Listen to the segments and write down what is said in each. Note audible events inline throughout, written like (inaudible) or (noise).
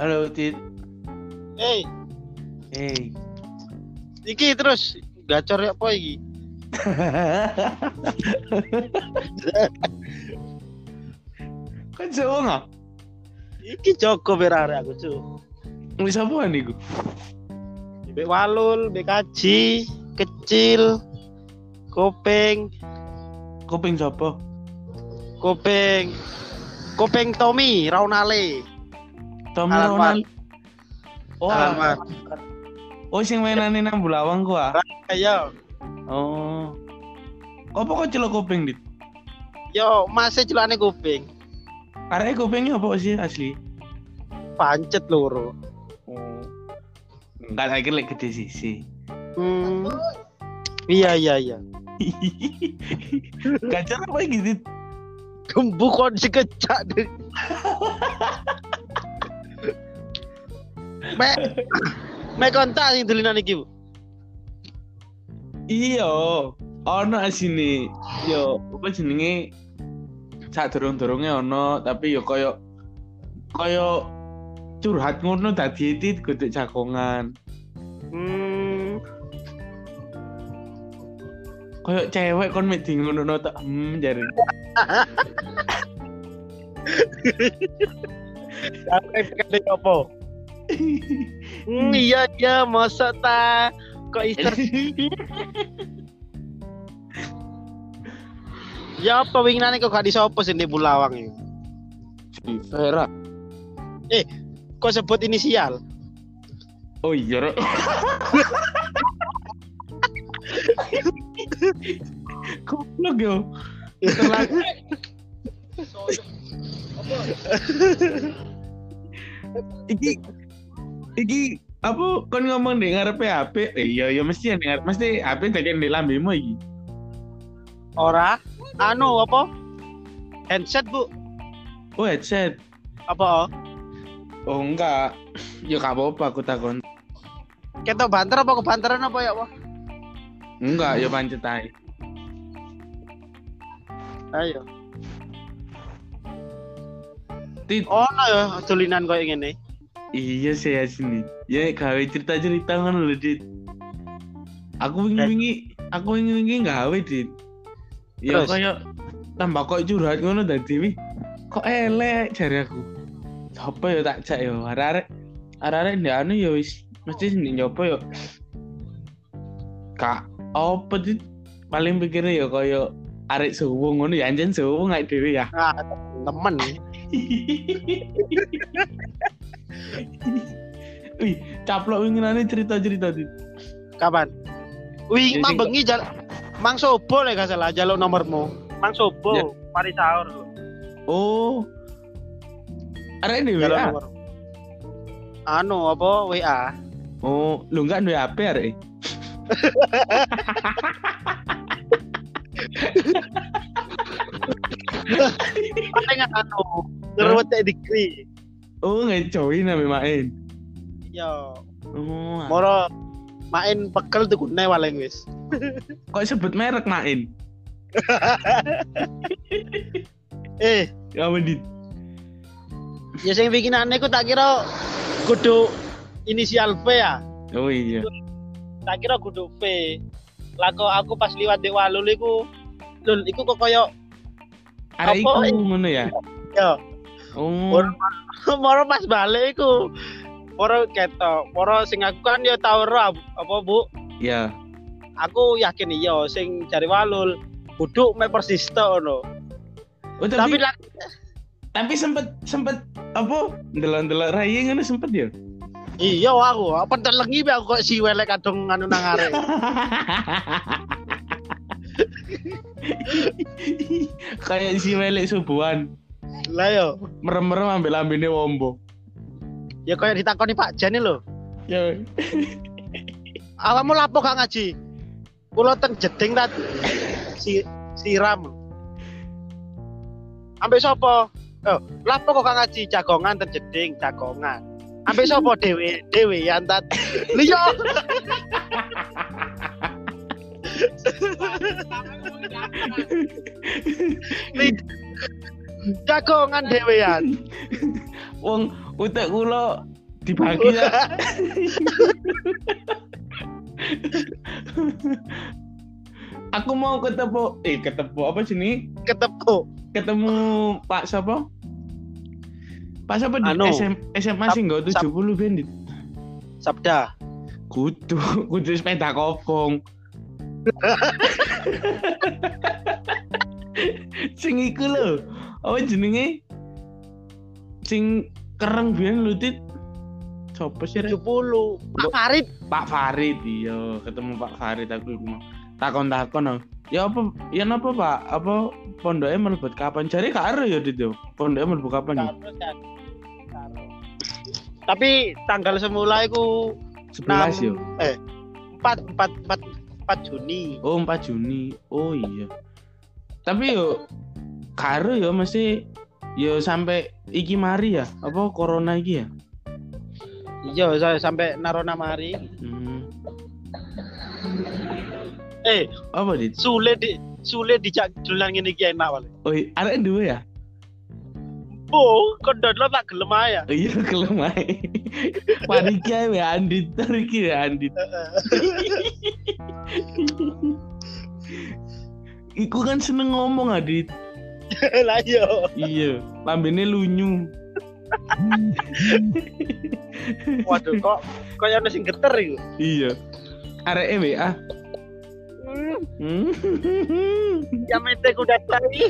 Halo, Tit. Hei, Hey. iki terus gacor ya apa iki? kan Jawa nggak? Iki Joko berare aku cu. Wis apa niku? Bek walul, bek kaji, kecil, kopeng, Kuping sapa? kopeng, kopeng Tommy, Raunale. Tommy Alamat. Ronald. Oh, Alamat. oh sing mainane nang Bulawang ku ah. Ayo, Oh. Apa kok celok kuping, Dit? yo masih celane kopeng. Arek kupingnya apa sih asli? Pancet loro. Oh. Enggak lagi lek gede sisi. Hmm. Iya iya iya. (laughs) Gajar apa iki, Dit? Gembu kon sekecak deh. (laughs) Me Me kontak sing dulinan iki, Bu. Iya, ono asine. Yo, apa jenenge? Sak durung-durunge ono, tapi yo koyo koyo curhat ngono dadi itu kudu cakongan. Hmm. Koyo cewek kon mek di ngono tok hmm jare. (laughs) Sampai kene apa? Hmm, iya iya masa ta kok ister (laughs) Ya apa winginane kok gak disopo sing di Bulawang iki? Si Vera. Kok sebut inisial? Oh iya. (laughs) Goblok yo. Terlalu iki iki apa kon ngomong di ngarepe HP eh, iya iya mesti yang ngarep mesti HP tadi di lambemu iki Ora. Anu apa? Handset, Bu. oh headset Apa? oh enggak ya gak apa-apa aku takon Ketok banter apa kebanteran apa ya, Pak? enggak ya pancet ae Ayo. Tit, Oh, no ya dolinan koyo ngene. Iya sih ya sini. Ya gawe cerita-cerita kan lho dit. Aku wingi-wingi aku wingi-wingi gawe dit. Ya kayak tambah kok curhat ngono dadi wi kok elek jari aku? Apa ya tak cak ya arek-arek arek-arek ndek anu ya wis mesti sing nyoba ya kak apa dit? Paling pikirnya ya kaya arek suwung ngono ya anjen suwung ngak dhewe ya. Nah, temen. (laughs) Wih, caplok winginane cerita-cerita dit. Kapan? Wih, Jadi mang bengi jal Mang Sobo lek gak salah jaluk nomormu. Mang Sobo, Ya. mari sahur lho. Oh. Arek ini WA. Anu apa WA? Oh, lu enggak duwe HP arek. (laughs) Paling anu ngerwet dikri. Oh, ngecoin ame main. Yo, Oh. moro main pekel tuh kune paling wis. (laughs) Kok sebut merek main? (laughs) Eh, Ya mendit. ya sing bikinane ku tak kira kudu inisial V ya. Oh iya. Tak kira kudu V. Lah kok aku pas liwat di Walul iku Lul, iku kok koyo Arek Apa? iku ngono ya. yo Oh. Or- (laughs) moro pas balik iku moro ketok moro sing aku kan yo tau ro apa bu Ya. aku yakin iya sing jari walul kudu mek persis ngono Oh, tapi tapi tapi sempet sempet apa? Ndelok-ndelok rayi ngono sempet ya. iya aku apa telengi be aku kok si welek kadung anu nang arek (laughs) Kayak si Welek subuhan lah yo. Merem-merem ambil lambene wombo. ya koyo ditakoni Pak Jan lho. Ya. awakmu lapo gak ngaji? Kula teng jeding ta? Si siram. Ambek sapa? Oh lapo kok gak ngaji? Jagongan teng jeding jagongan. Ambek sapa dhewe dhewe ya tat liyo jagongan dhewean (laughs) Wong utek kula dibagi (laughs) ya. aku mau ketemu eh ketemu apa sih nih Ketemu. ketemu Pak siapa Pak siapa di Anu. SM, SMA sih nggak Sap- 70 bandit Sabda. kudu (laughs) kudu sepeda kopong sing iku lho apa jenenge? Sing kereng biyen lho tit Sopo sih Rek? 70. Pak Farid. Pak Farid iya. Ketemu Pak Farid aku iku mau takon takon aku. ya apa ya napa Pak? Apa pondoknya melebet kapan? Cari karo ya dit yo pondoknya melebet kapan ya? Tapi tanggal semula iku 11 yo eh 4 4 4 4 Juni. oh 4 Juni. Oh iya. Tapi yo karo yo mesti yo sampai iki mari ya. Apa corona iki ya? Iya, saya sampai narona mari. hmm. Eh, apa dit? sule di sule dijak dolan ngene iki enak wale. oh ada dua ya? Oh, kondon lo tak gelem ae ya. iya kelemah Pariki ae ya Andit. Pariki ya Andit. Iku kan seneng ngomong Adit (laughs) Lah iya. Iya Lambene lunyu Waduh, kok kok ono sing geter iku. Iya Arek WA Hmm, ya mete kuda tadi.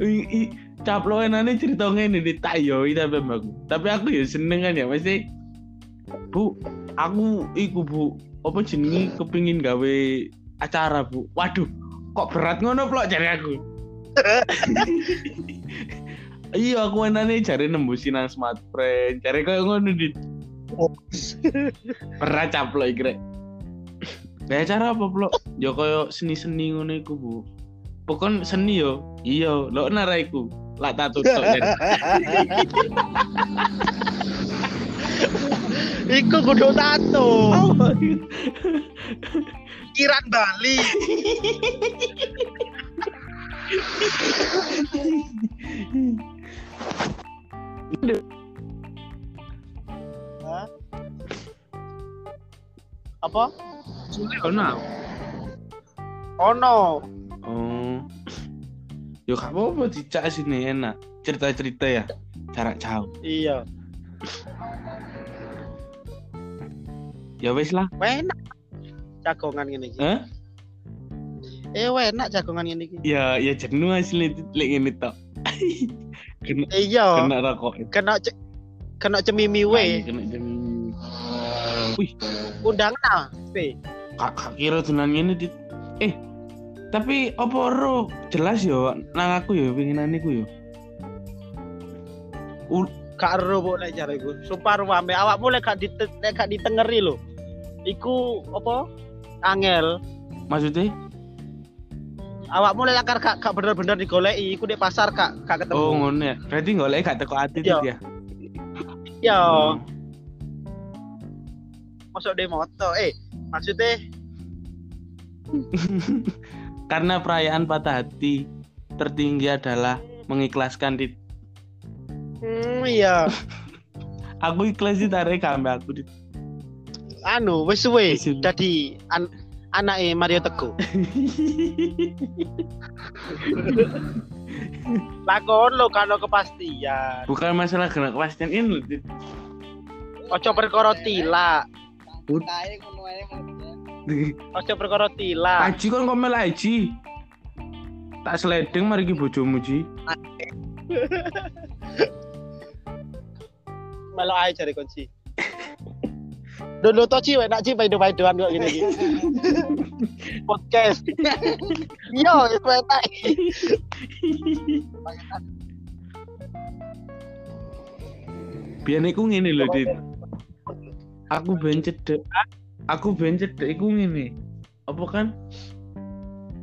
I- i- Caploenane cerita ngene di tak yo tapi aku. Tapi aku ya seneng kan ya mesti Bu, aku iku Bu, apa jenenge kepingin gawe acara Bu. Waduh, kok berat ngono plok jare aku. (laughs) iya aku enane jare nembusi nang smart friend, jare koyo ngono dit. Berat caplok iki rek. Gawe acara apa plok? Ya seni-seni ngono iku Bu. Pokon seni yo. Iya, lho nara iku. Lak jare. Iku kudu tato. (laughs) Kiran Bali. Hah? Apa? Sulit ono. Ono. Oh. Yo gak apa-apa dicak sini enak. Cerita-cerita ya. Jarak jauh. Iya. Ya wis lah. Enak. Jagongan ngene iki. Hah? Eh, enak jagongan ngene iki. Ya ya jenuh asli lek ngene tok. (laughs) kena Iya. kena rokok. Kena ce- kena cemimi we. Kena jam. Wih, Undangan ah, Pe. kak kak kira tenan ngene dit. Eh, tapi apa ro jelas yo nang aku yo pengenane ku yo. Gak ero kok lek jareku. Sumpah ruame awakmu lek gak dit lek gak ditengeri lho. Iku apa? Angel. Maksudnya? Awakmu lek akar gak, gak bener-bener digoleki, iku di pasar gak gak ketemu. Oh ngono ya. Berarti golek gak teko ati Iya. ya. Iya, masuk di moto. Eh, maksudnya (laughs) Karena perayaan patah hati tertinggi adalah mengikhlaskan dit. hmm, iya. (laughs) Aku ikhlas tarik kambe aku dit. anu, Wis suwe. dadi an anake Mario Teguh. (laughs) Lakon lo kalau kepastian. Bukan masalah kena kepastian ini. Ojo perkara tila. Ojo (laughs) perkara tila. Haji kan komel haji. Tak seledeng mari ki bojomu ji. Melo ae jare kunci. (laughs) Dulu to ci enak ci paido-paidoan kok gini iki. (laughs) Podcast. Yo, itu enak. Biyen iku ngene lho, Dit. Aku ben cedek. Aku ben cedek iku ngene. Apa kan?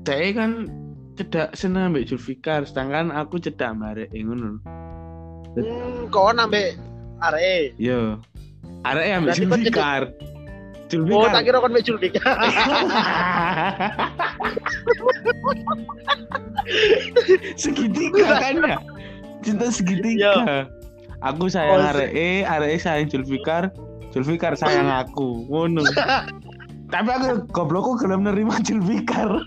Dek kan cedak seneng ambek Julfikar, sedangkan aku cedak ambek Arek ngono. Hmm, kok nambah are. Yo. Arek ambek Berarti kon Julfikar. Oh, tak kira kon Juldik. (laughs) segitiga kan ya cinta segitiga Aku sayang Oh, arek E, arek E sayang Julfikar, Julfikar sayang aku. Ngono. (laughs) Tapi aku goblokku gelem nerima Julfikar. (laughs)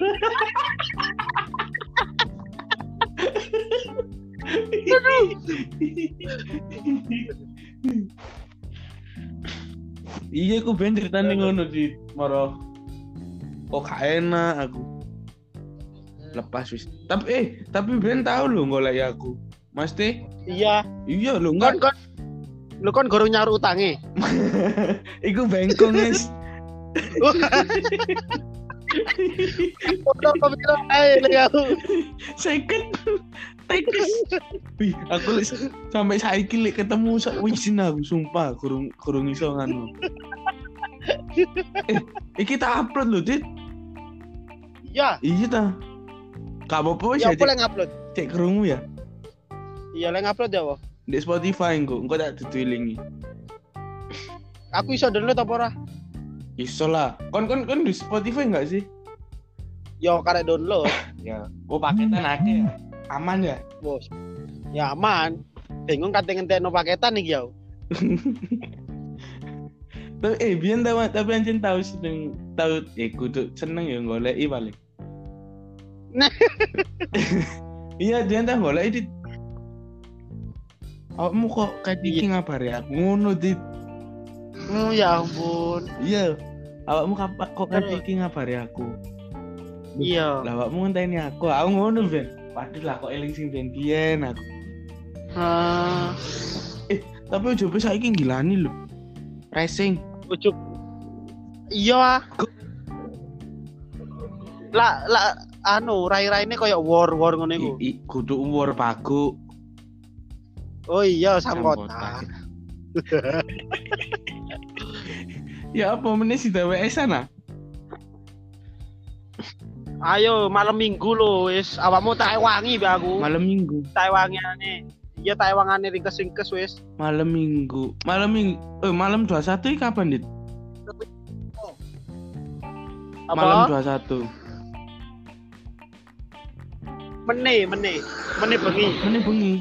Iya, aku ben ceritane ngono di moro. Kok gak enak aku. Lepas wis. Tapi eh, tapi ben tahu lho golek aku. Mesti Iya, iya kon enggak kon lu kon gorong nyaur utange. (laughs) Iku bengkong guys. (laughs) Foto pemiro ae le aku. Second. Tekes. Wih, aku sampai saiki lek ketemu sak wisin aku sumpah kurung kurung iso nganu. eh, iki tak upload lho, Dit. Ya, Iya ta. Gak apa-apa wis ya ya, apa cek, lek ngupload? cek kerungu ya. Iya lek ngupload ya? Di Spotify engko, engko tak dituilingi. Aku iso download apa ora? Iso lah. Kon kon kon di Spotify enggak sih? Yo karek download. (laughs) Ya. Oh, paketan akeh ya. Aman ya? Bos. Ya aman. Bingung kate ngentekno paketan iki ya. (laughs) Tapi eh biyen tau tapi anjen tau seneng tau eh kudu seneng ya goleki paling. Nah. (laughs) Iya, dia tau goleki dit. Awakmu kok kayak iki ngabari aku ngono dit. Oh ya ampun. Iya. Awakmu kok kayak Terus? iki ngabari aku. Iya. Lah awakmu ngenteni aku. Aku ngono ben. Waduh lah kok eling sing biyen aku. Ah, Tapi ojo saiki gilani lho. Racing. ujuk. Iya. ah. Lah lah anu rai-raine koyo war-war ngono iku. I, i, kudu umur paku. Oh iya Sam sangkota. kota. (laughs) ya apa meneh si DWS sana? Ayo malam minggu lo wis awakmu tak ewangi be aku. Malam minggu. Tak ewangane. Iya tak ewangane ringkes-ringkes wis. Malam minggu. Malam minggu. Eh malam 21 iki kapan, Dit? Malam Apa? 21. Mene, mene. Mene bengi. Meneh bengi.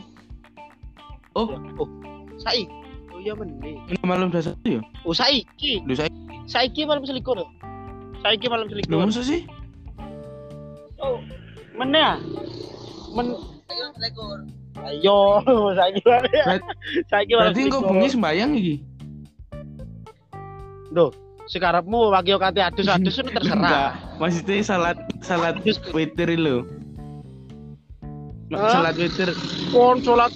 Oh, Oh, sai. Iya mene. ini malam 21 ya? Oh saiki. Lho saya Saiki malam selikur. lho. Saiki malam selikur. masa sih? Oh, mene ah. Men Ayo, (laughs) saiki malam. Berat- Saiki malam Berarti kok bengi sembayang iki? Sekarapmu wakil kate adus-adus (laughs) itu terserah. Maksudnya salat salat witir. Hah? Salat witir Kon sholat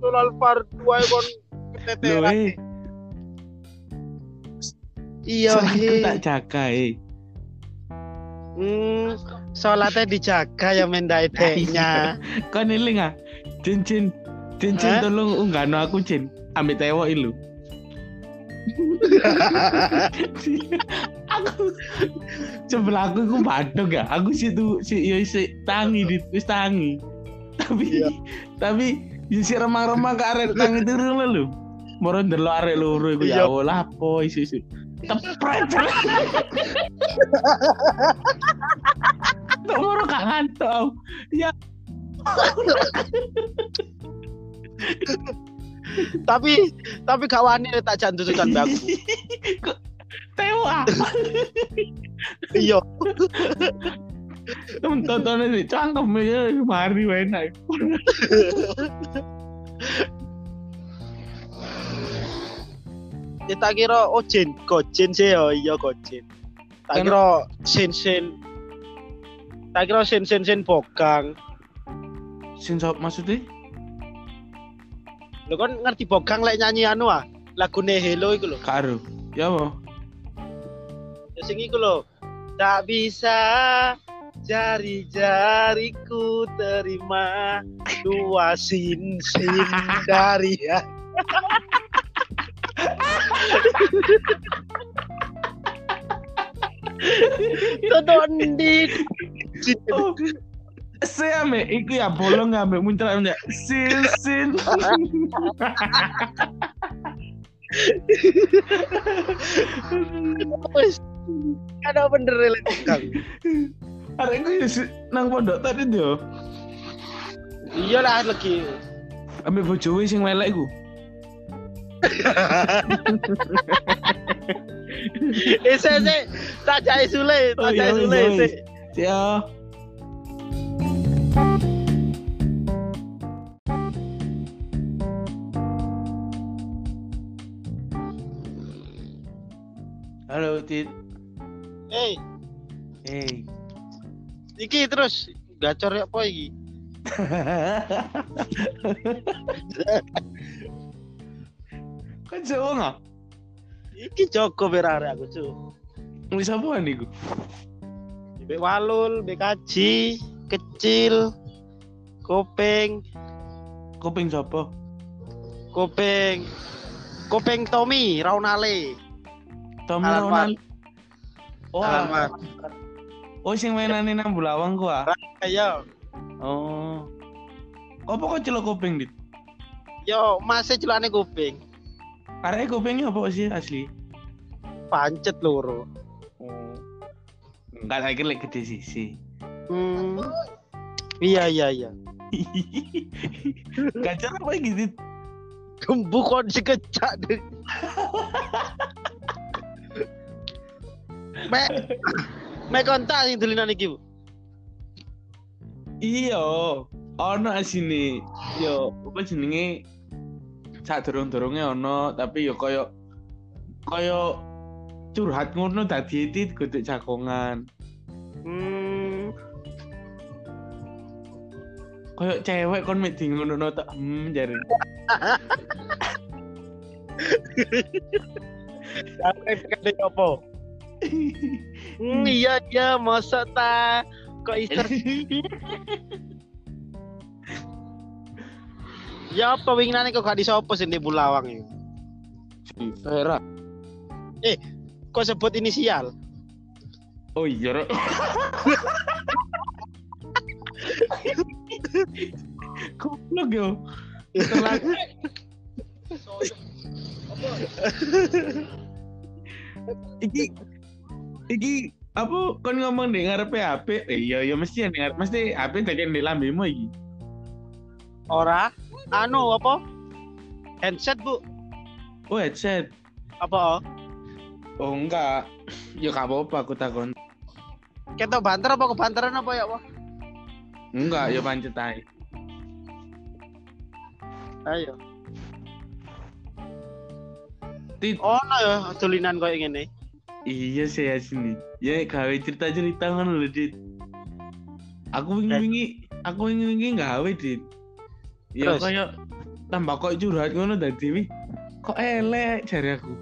sholat fardu ae kon lho keteteran. eh. Iya, Salatku he. tak jaga eh. Hmm, sholatnya dijaga ya mendai deknya. Kan eling ah. Cin cin cin cin Hah? tolong unggahno aku cin. Ambil tewok ilu. (laughs) aku sebelah aku aku badok ya. Aku situ si yo si tangi di wis tangi. Tapi Iya. tapi yo si remang-remang ke arek tangi turun lho. Moro ndelok arek loro iku ya Iya. Allah apa isu-isu. Tepret. Tok moro gak ngantuk. Ya tapi tapi gak wani tak jan tutukan mbak aku. Kok tewa. Iya. Tontonan sih cangkem ya mari enak. (laughs) Ya tak kira oh jin, gojin sih ya iya gojin. Tak Kan- kira sin sin. Tak kira sin sin sin bogang. Sin maksudnya? Lo kan ngerti bogang lek nyanyi anu ah. Lagune Hello iku lho. Karo. Ya apa? Ya sing iku lho. Tak bisa jari-jariku terima dua sin sin (laughs) dari ya. (laughs) Tonton di Oh. Saya ame, iku ya bolong ame muncul ame sin sin. Ada bener lek bogang. Arek iku ya nang pondok tadi yo. Iya lah lagi Ambek bojowe sing melek iku. Eh, sik, sik. Tak jake Sule, Oh, tak iya, jake Sule, iya, sik. Ya. Halo, Tit. Eh, Hey. iki terus gacor ya apa iki? (laughs) kan Jawa nggak? Iki Joko berare aku, Cuk. Wis apaan iku? Bek walul, bek kaji, kecil, kopeng, Kuping sapa? kopeng, kopeng Tommy, Raunale. Tommy Ronald. Oh, War. oh sing mainane nang Bulawang ku ah. Ayo, Oh. Apa kok celok kuping, Dit? yo masih celane kopeng. Arek kupingnya apa sih asli? Pancet loro. Oh. Enggak lagi lek gede sisi. Hmm. Iya, iya, iya. (laughs) Gacor apa iki, Dit? Gembu kon sekecak deh. (laughs) Me, me kontak sing dulinan iki, Bu. Iya, ono asine. Yo, apa jenenge? Sak dorong-doronge ono, tapi yo koyo koyo curhat ngono dadi tit kudu jagongan. Hmm. Koyo cewek kon mek di ngono tak hmm jare. Sampai kade apa? Hmm, iya iya masa ta kok ister (laughs) Ya apa winginane kok gak disopo sing di Bulawang iki? Vera. Kok sebut inisial? Oh iya, Rek. Goblok yo. Terlalu iki iki apa kon ngomong di ngarepe HP? Eh, iya iya mesti ngarep mesti HP tadi di lambemu iki. Ora. Anu apa? Handset, Bu. Oh headset. Apa? Oh enggak. Ya gak apa-apa aku takon. Ketok banter apa kebanteran apa ya, Wah? Enggak, ya pancet ae. Ayo. Tit, Oh, no ya tulinan koyo ngene. iya saya sini. Ya gawe cerita-cerita ngono lho, Dit. Aku wingi-wingi, aku wingi-wingi gawe, Dit. Ya Terus? kayak tambah kok curhat ngono dadi wi. Kok elek jare aku.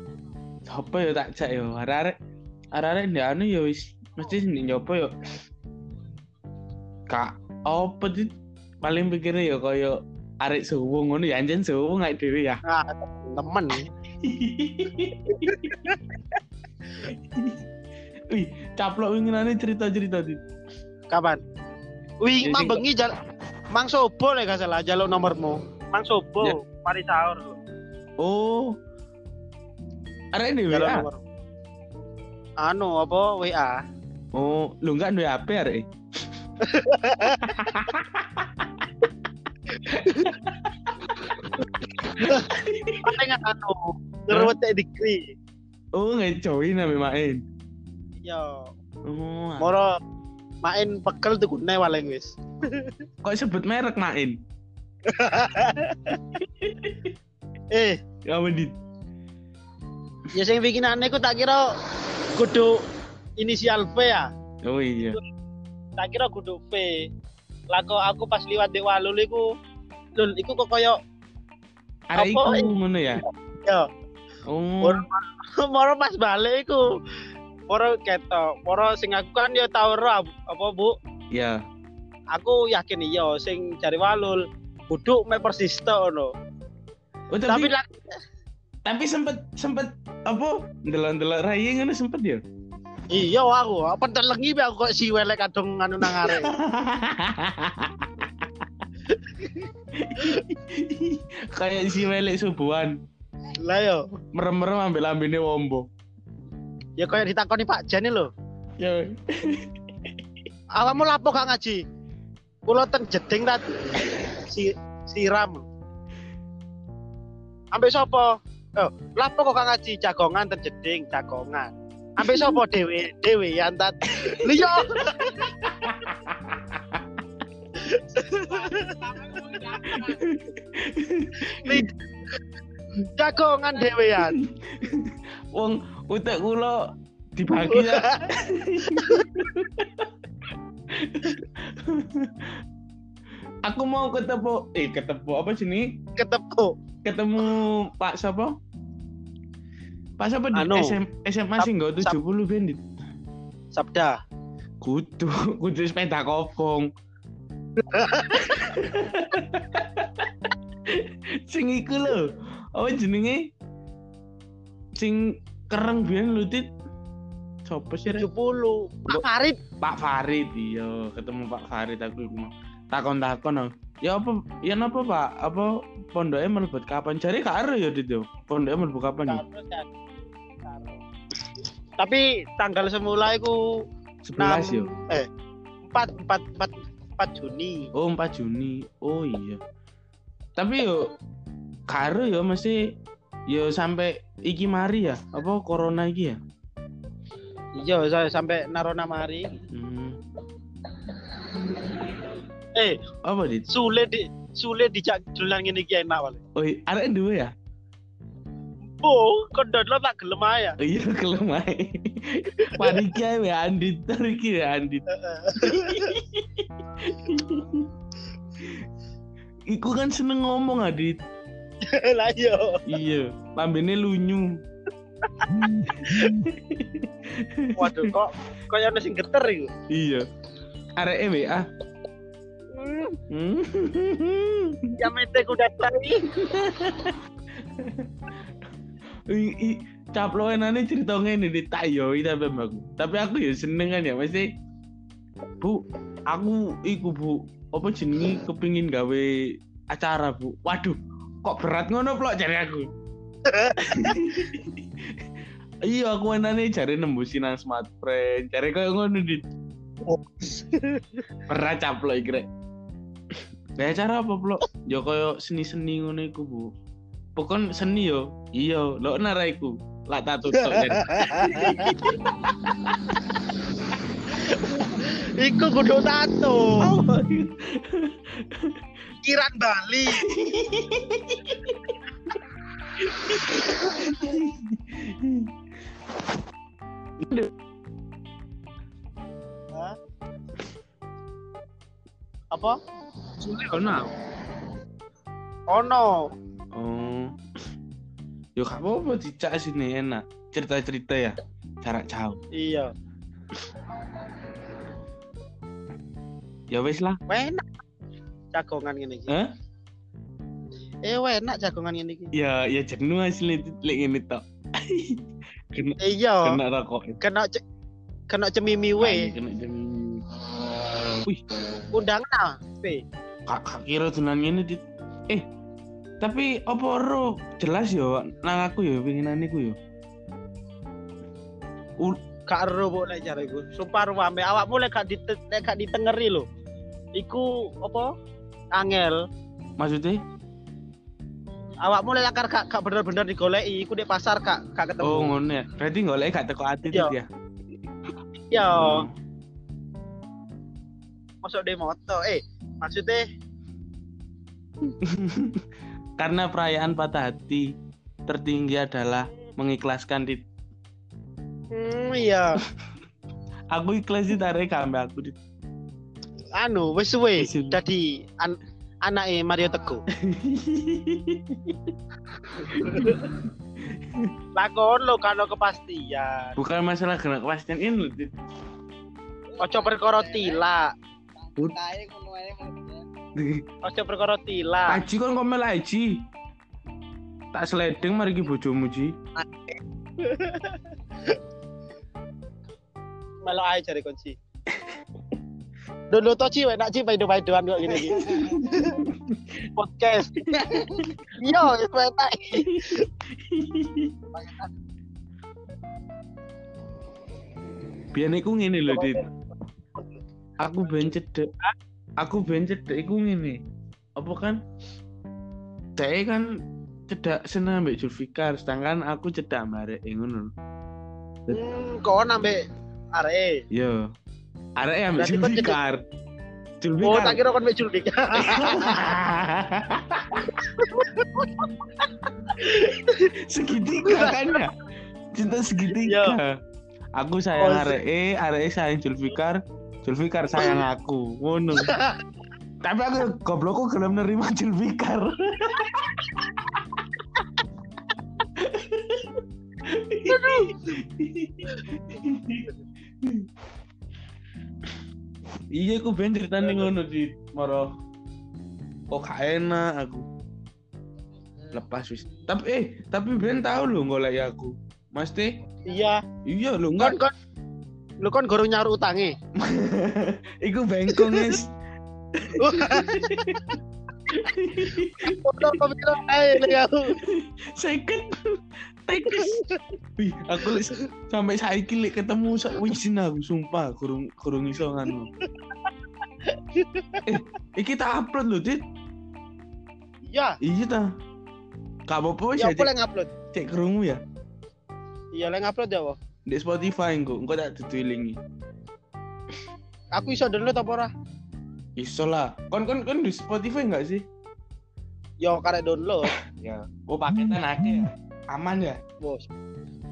Sopo ya tak jak ya, arek-arek arek-arek ndek anu ya wis mesti sing nyoba ya. Kak, apa Dit? Paling pikirnya ya kaya arek suwung ngono ya anjen suwung ngait dhewe ya. Ah, temen. Wih, caplok winginane cerita-cerita Dit. Kapan? Wih, Jadi- mang bengi jal Mang Sobo lek gak salah jaluk nomormu. Mang Sobo, Ya. mari sahur. Oh. Arek ini WA. nomor. Anu apa WA? Oh, lu enggak duwe HP arek. Paling anu ngeruwet dikri. Oh, ngecoin ame main. Yo, Oh. moro main pegel tuh gune waling wis. Kok sebut merek main? (laughs) Eh, Ya Dit. ya sing bikinane ku tak kira kudu inisial V ya. Oh iya. Tak kira kudu V. Lah kok aku pas liwat di Walul iku lul iku kok koyo Arek iku ngono ya. yo Oh. Moro- (laughs) moro pas balik iku moro ketok moro sing aku kan ya tau ro apa Bu Ya. aku yakin iya sing jari walul kudu mek persis ngono Oh, tapi tapi lah tapi sempet sempet apa? Ndelok-ndelok rayi ngono sempet ya. iya aku apa telengi be aku kok si welek kadung anu nang arek (laughs) Kayak si Welek subuhan. lah yo Merem-merem ambil lambene wombo. Ya koyo ditakoni Pak Jani lho Ya. awakmu lapo gak ngaji kula ten jeding tadi si siram Ambek sapa? Oh, lapo kok Kang Aji jagongan terjeding jagongan. Ambek sapa (laughs) dhewe dhewean tat. Lho yo. (laughs) Jagongan dhewean. Wong utek kula dibagi ya. Aku mau ketemu eh ketemu apa sini? Ketemu. Ketemu Pak siapa? Pak siapa di Anu. SM, SMA sih enggak Sap- 70 bandit. Sabda. Kudu, kudu sepeda kobong. sing iku lho. Apa jenenge? Sing kereng biyen Dit. Sopo sih? Rek? 70. Pak Farid. Pak Farid iya, ketemu Pak Farid aku iku. Takon-takon aku. Ya apa ya napa Pak? Apa pondoknya mlebet kapan? Jare gak ero ya Dit yo. Pondoknya mlebu kapan ya? Tapi tanggal semula iku 11 yo. eh 4 4 4 4 Juni. Oh 4 Juni. Oh iya. Tapi yo karo yo mesti yo sampai iki mari ya. Apa corona iki ya? Iya, saya sampai narona mari. Hmm. Eh, Apa dit? sulit di sulit dijak dolan ngene iki enak wale. Oh, arek duwe ya? Oh, kondot lo tak gelem ae ya. Oh, iya kelem ae. (laughs) Panikia ya Andit iki ya Andit. Iku kan seneng ngomong Adit. (laughs) Lah yo. Iya, lambene lunyu. Waduh kok kaya ono sing geter iku. Iya. Arek WA. Hmm. Ya mete kuda tadi. I, i, caploenane cerita ngene ditayoi tapi aku. Tapi aku ya seneng kan ya mesti Bu, aku iku Bu, apa jenenge kepingin gawe acara Bu. Waduh, kok berat ngono plok jare aku. (laughs) iya aku enane jare nembusin nang smart friend, jare koyo ngono dit. Berat caplok iki rek. Gawe acara apa plok? Ya koyo seni-seni ngono iku Bu. Pokon seni yo. Iya, lo nara iku. Lah tak tutuk. Iku kudu tato. (laughs) Kiran Bali. Hah? Apa? Sulit ono. Ono. Oh. Yo gak apa-apa dicak sini enak. Cerita-cerita ya. Jarak jauh. Iya. Ya wis lah. Enak. Jagongan ngene iki. Hah? Eh enak jagongan ngene iki. Ya ya jenuh asli lek ngene tok. (laughs) kena Iya. kena rokok. Kena ce- kena cemimi we. Kena jam. Wih, Undangan pe. kak kak kira tunan ngene dit. Eh, tapi apa ro jelas yo nang aku yo pinginane ku yo. Gak ero kok lek jare iku. Sumpah ruame awakmu lek gak dite- lek gak ditengeri lho. Iku apa? Angel. Maksudnya? Awakmu lek lakar gak, gak bener-bener digoleki, iku di pasar gak gak ketemu. Oh ngono ya. Berarti golek gak teko ati Iya. ya. Iya, Hmm. masuk di moto. Eh, maksudnya (laughs) Karena perayaan patah hati tertinggi adalah mengikhlaskan dit. hmm, iya. (laughs) Aku ikhlas tarik kambe aku dit. Anu wis suwe dadi an anake Mario Teguh. Lakon lo lo kepastian. Bukan masalah kena kepastian ini. Ojo perkara tilak. Ojo perkara tilak. Aji kan ngomel aji. Tak sliding mari ki bojomu ji. Melo ae jare kunci. (laughs) Dulu to ci enak ci paido-paidoan kok gini iki. (laughs) Podcast. Yo, itu (laughs) enak. Biyen iku ngene lho, Dit. Aku ben cedek. Aku ben cedek iku ngene. Apa kan? Saya kan cedak seneng ambek Julfikar, sedangkan aku cedak ambek arek ngono. Hmm, kon ambek arek. Yo. Arek Berarti kok cedak- Julfikar. Oh, tak kira kon Julfik. (laughs) segitiga kan ya? Cinta segitiga. Aku sayang Oh, arek e arek e sayang Julfikar Julfikar sayang (laughs) aku. Ngono. Tapi aku goblokku gelem nerima Julfikar (laughs) iya aku ben ceritane ngono di moro kok gak enak aku? Lepas wis. Tapi eh tapi ben tahu lho golek aku. Mesti? Iya, iya lho kon enggak. Kon lu kon gorong nyaur utange. (laughs) iku bengkong guys (laughs) Foto pemiro ae le aku. second tekis wih aku lis, sampai saiki lek ketemu sak wisin aku sumpah kurung kurung iso nganu eh iki tak upload lho dit. Iya, iya ta. Gak apa-apa wis ya ya yang upload? cek kerungu ya. Iya, yang upload ya, Wo. di Spotify engko engko tak ditulingi. Aku iso download apa ora? iso lah. Kon kon kon di Spotify enggak sih? Yo karek download, (laughs) ya oh paketan akeh. ya aman ya Bos.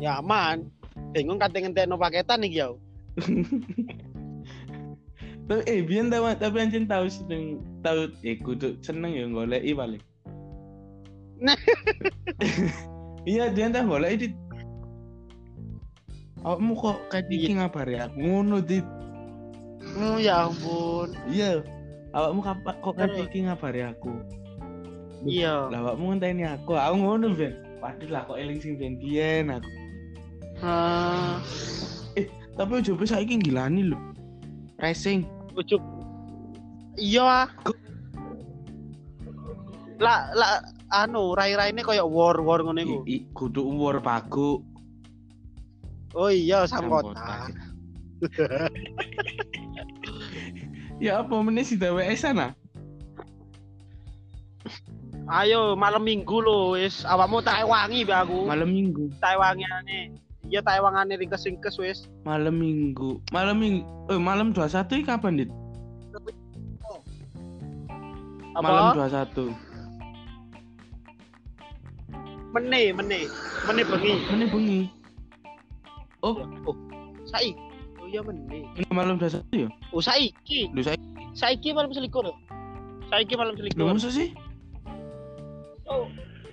Ya aman. Bingung kate ngentekno paketan iki ya. (laughs) tapi eh biyen tau tapi anjing tahu seneng tahu eh kudu seneng ya goleki paling Nah. (laughs) iya dia tau goleki dit awakmu kok kayak iki ngabari aku ngono dit Oh ya ampun. iya awakmu kok kayak iki ngabari aku Iya. lah awakmu ngenteni aku aku ngono ben waduh lah kok eling sing ben biyen aku Ah, tapi ojo saiki gilani lho racing ujuk. Iya. ah. Lah lah anu rai-raine koyo war-war ngono iku. I, i, kudu umur paku Oh iya Sangkota. (laughs) ya apa meneh si TWS sana Ayo malam minggu lo wis awakmu tak wangi be aku. malam minggu Tak wangane. Iya tak wangane ringkes-ringkes wis. malam minggu malam minggu eh malam 21 ini kapan dit malam Apa? 21 Mene, mene. Mene bengi. ini bengi oh Oh, saiki. Oh iya mene. ini malam 21 ya Oh saiki. lu saya Saiki malam selikur. Saiki malam selikur. masa sih Oh,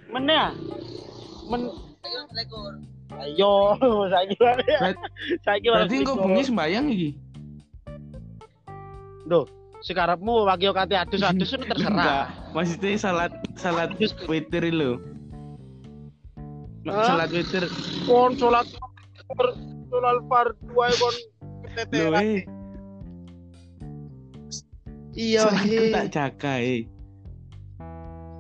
mene ya? Men Ayo, (laughs) saiki malam berarti kok bengi sembayang iki Sekarapmu wakil kate adus-adus terserah. maksudnya salat salat witir lo Hah? salat witir Kon sholat sholat fardu ae kon lo keteteran. eh Iya, salatku he. tak jaga eh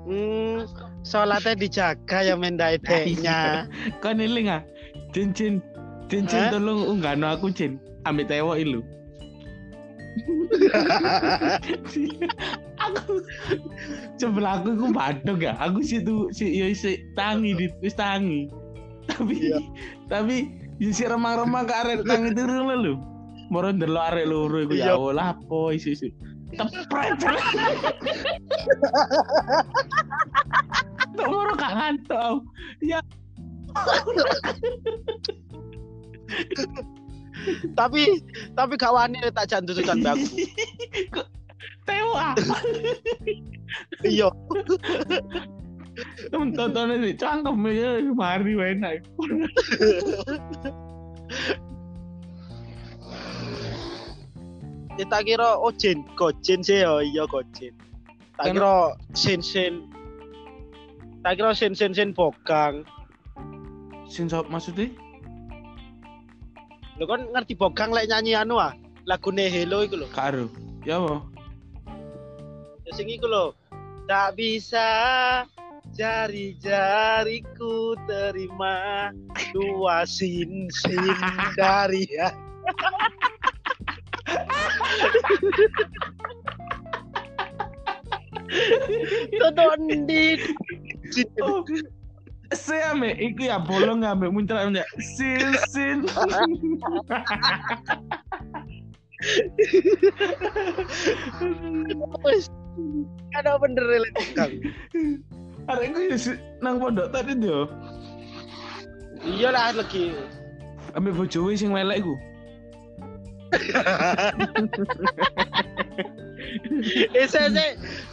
Hmm, sholatnya dijaga ya mendai deknya. (laughs) kau niling ah. Cin cin cin cin Hah? tolong unggahno aku cin ambil tewok ilu (laughs) aku sebelah aku aku badok ya. Aku situ si yo si tangi di wis tangi. Tapi Iya. tapi yo si remang-remang ke arek tangi turun lho moro ndelok arek loro iku ya Iya. Allah apa isi isi tepret (laughs) Tok moro gak ngantuk ya tapi tapi gak wani tak jantutan aku. Kok tewa Iya. tontonnya sih cangkem ya mari enak Ya tak kira oh jin, gojin sih ya, iya gojin. Tak kira sin sin. Tak kira sin sin sin bogang. sin sop maksudnya Lo kan ngerti bogang lek nyanyi anu ah, lagune Hello iku lho. karo ya apa Ya sing iku lho. Tak bisa jari-jariku terima dua sin sin (laughs) dari ya. (laughs) Tonton di. Oh. Se ame iku ya bolong ame muncrat ya. Sin sin. Ada bener lek Kang. Arek iku nang pondok tadi yo. Iya lah lagi. Ambek bojowe sing melek iku. Eh, se se,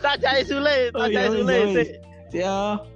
tak jai sule, Oh, tak iya, jai sule, iya, se. Ya.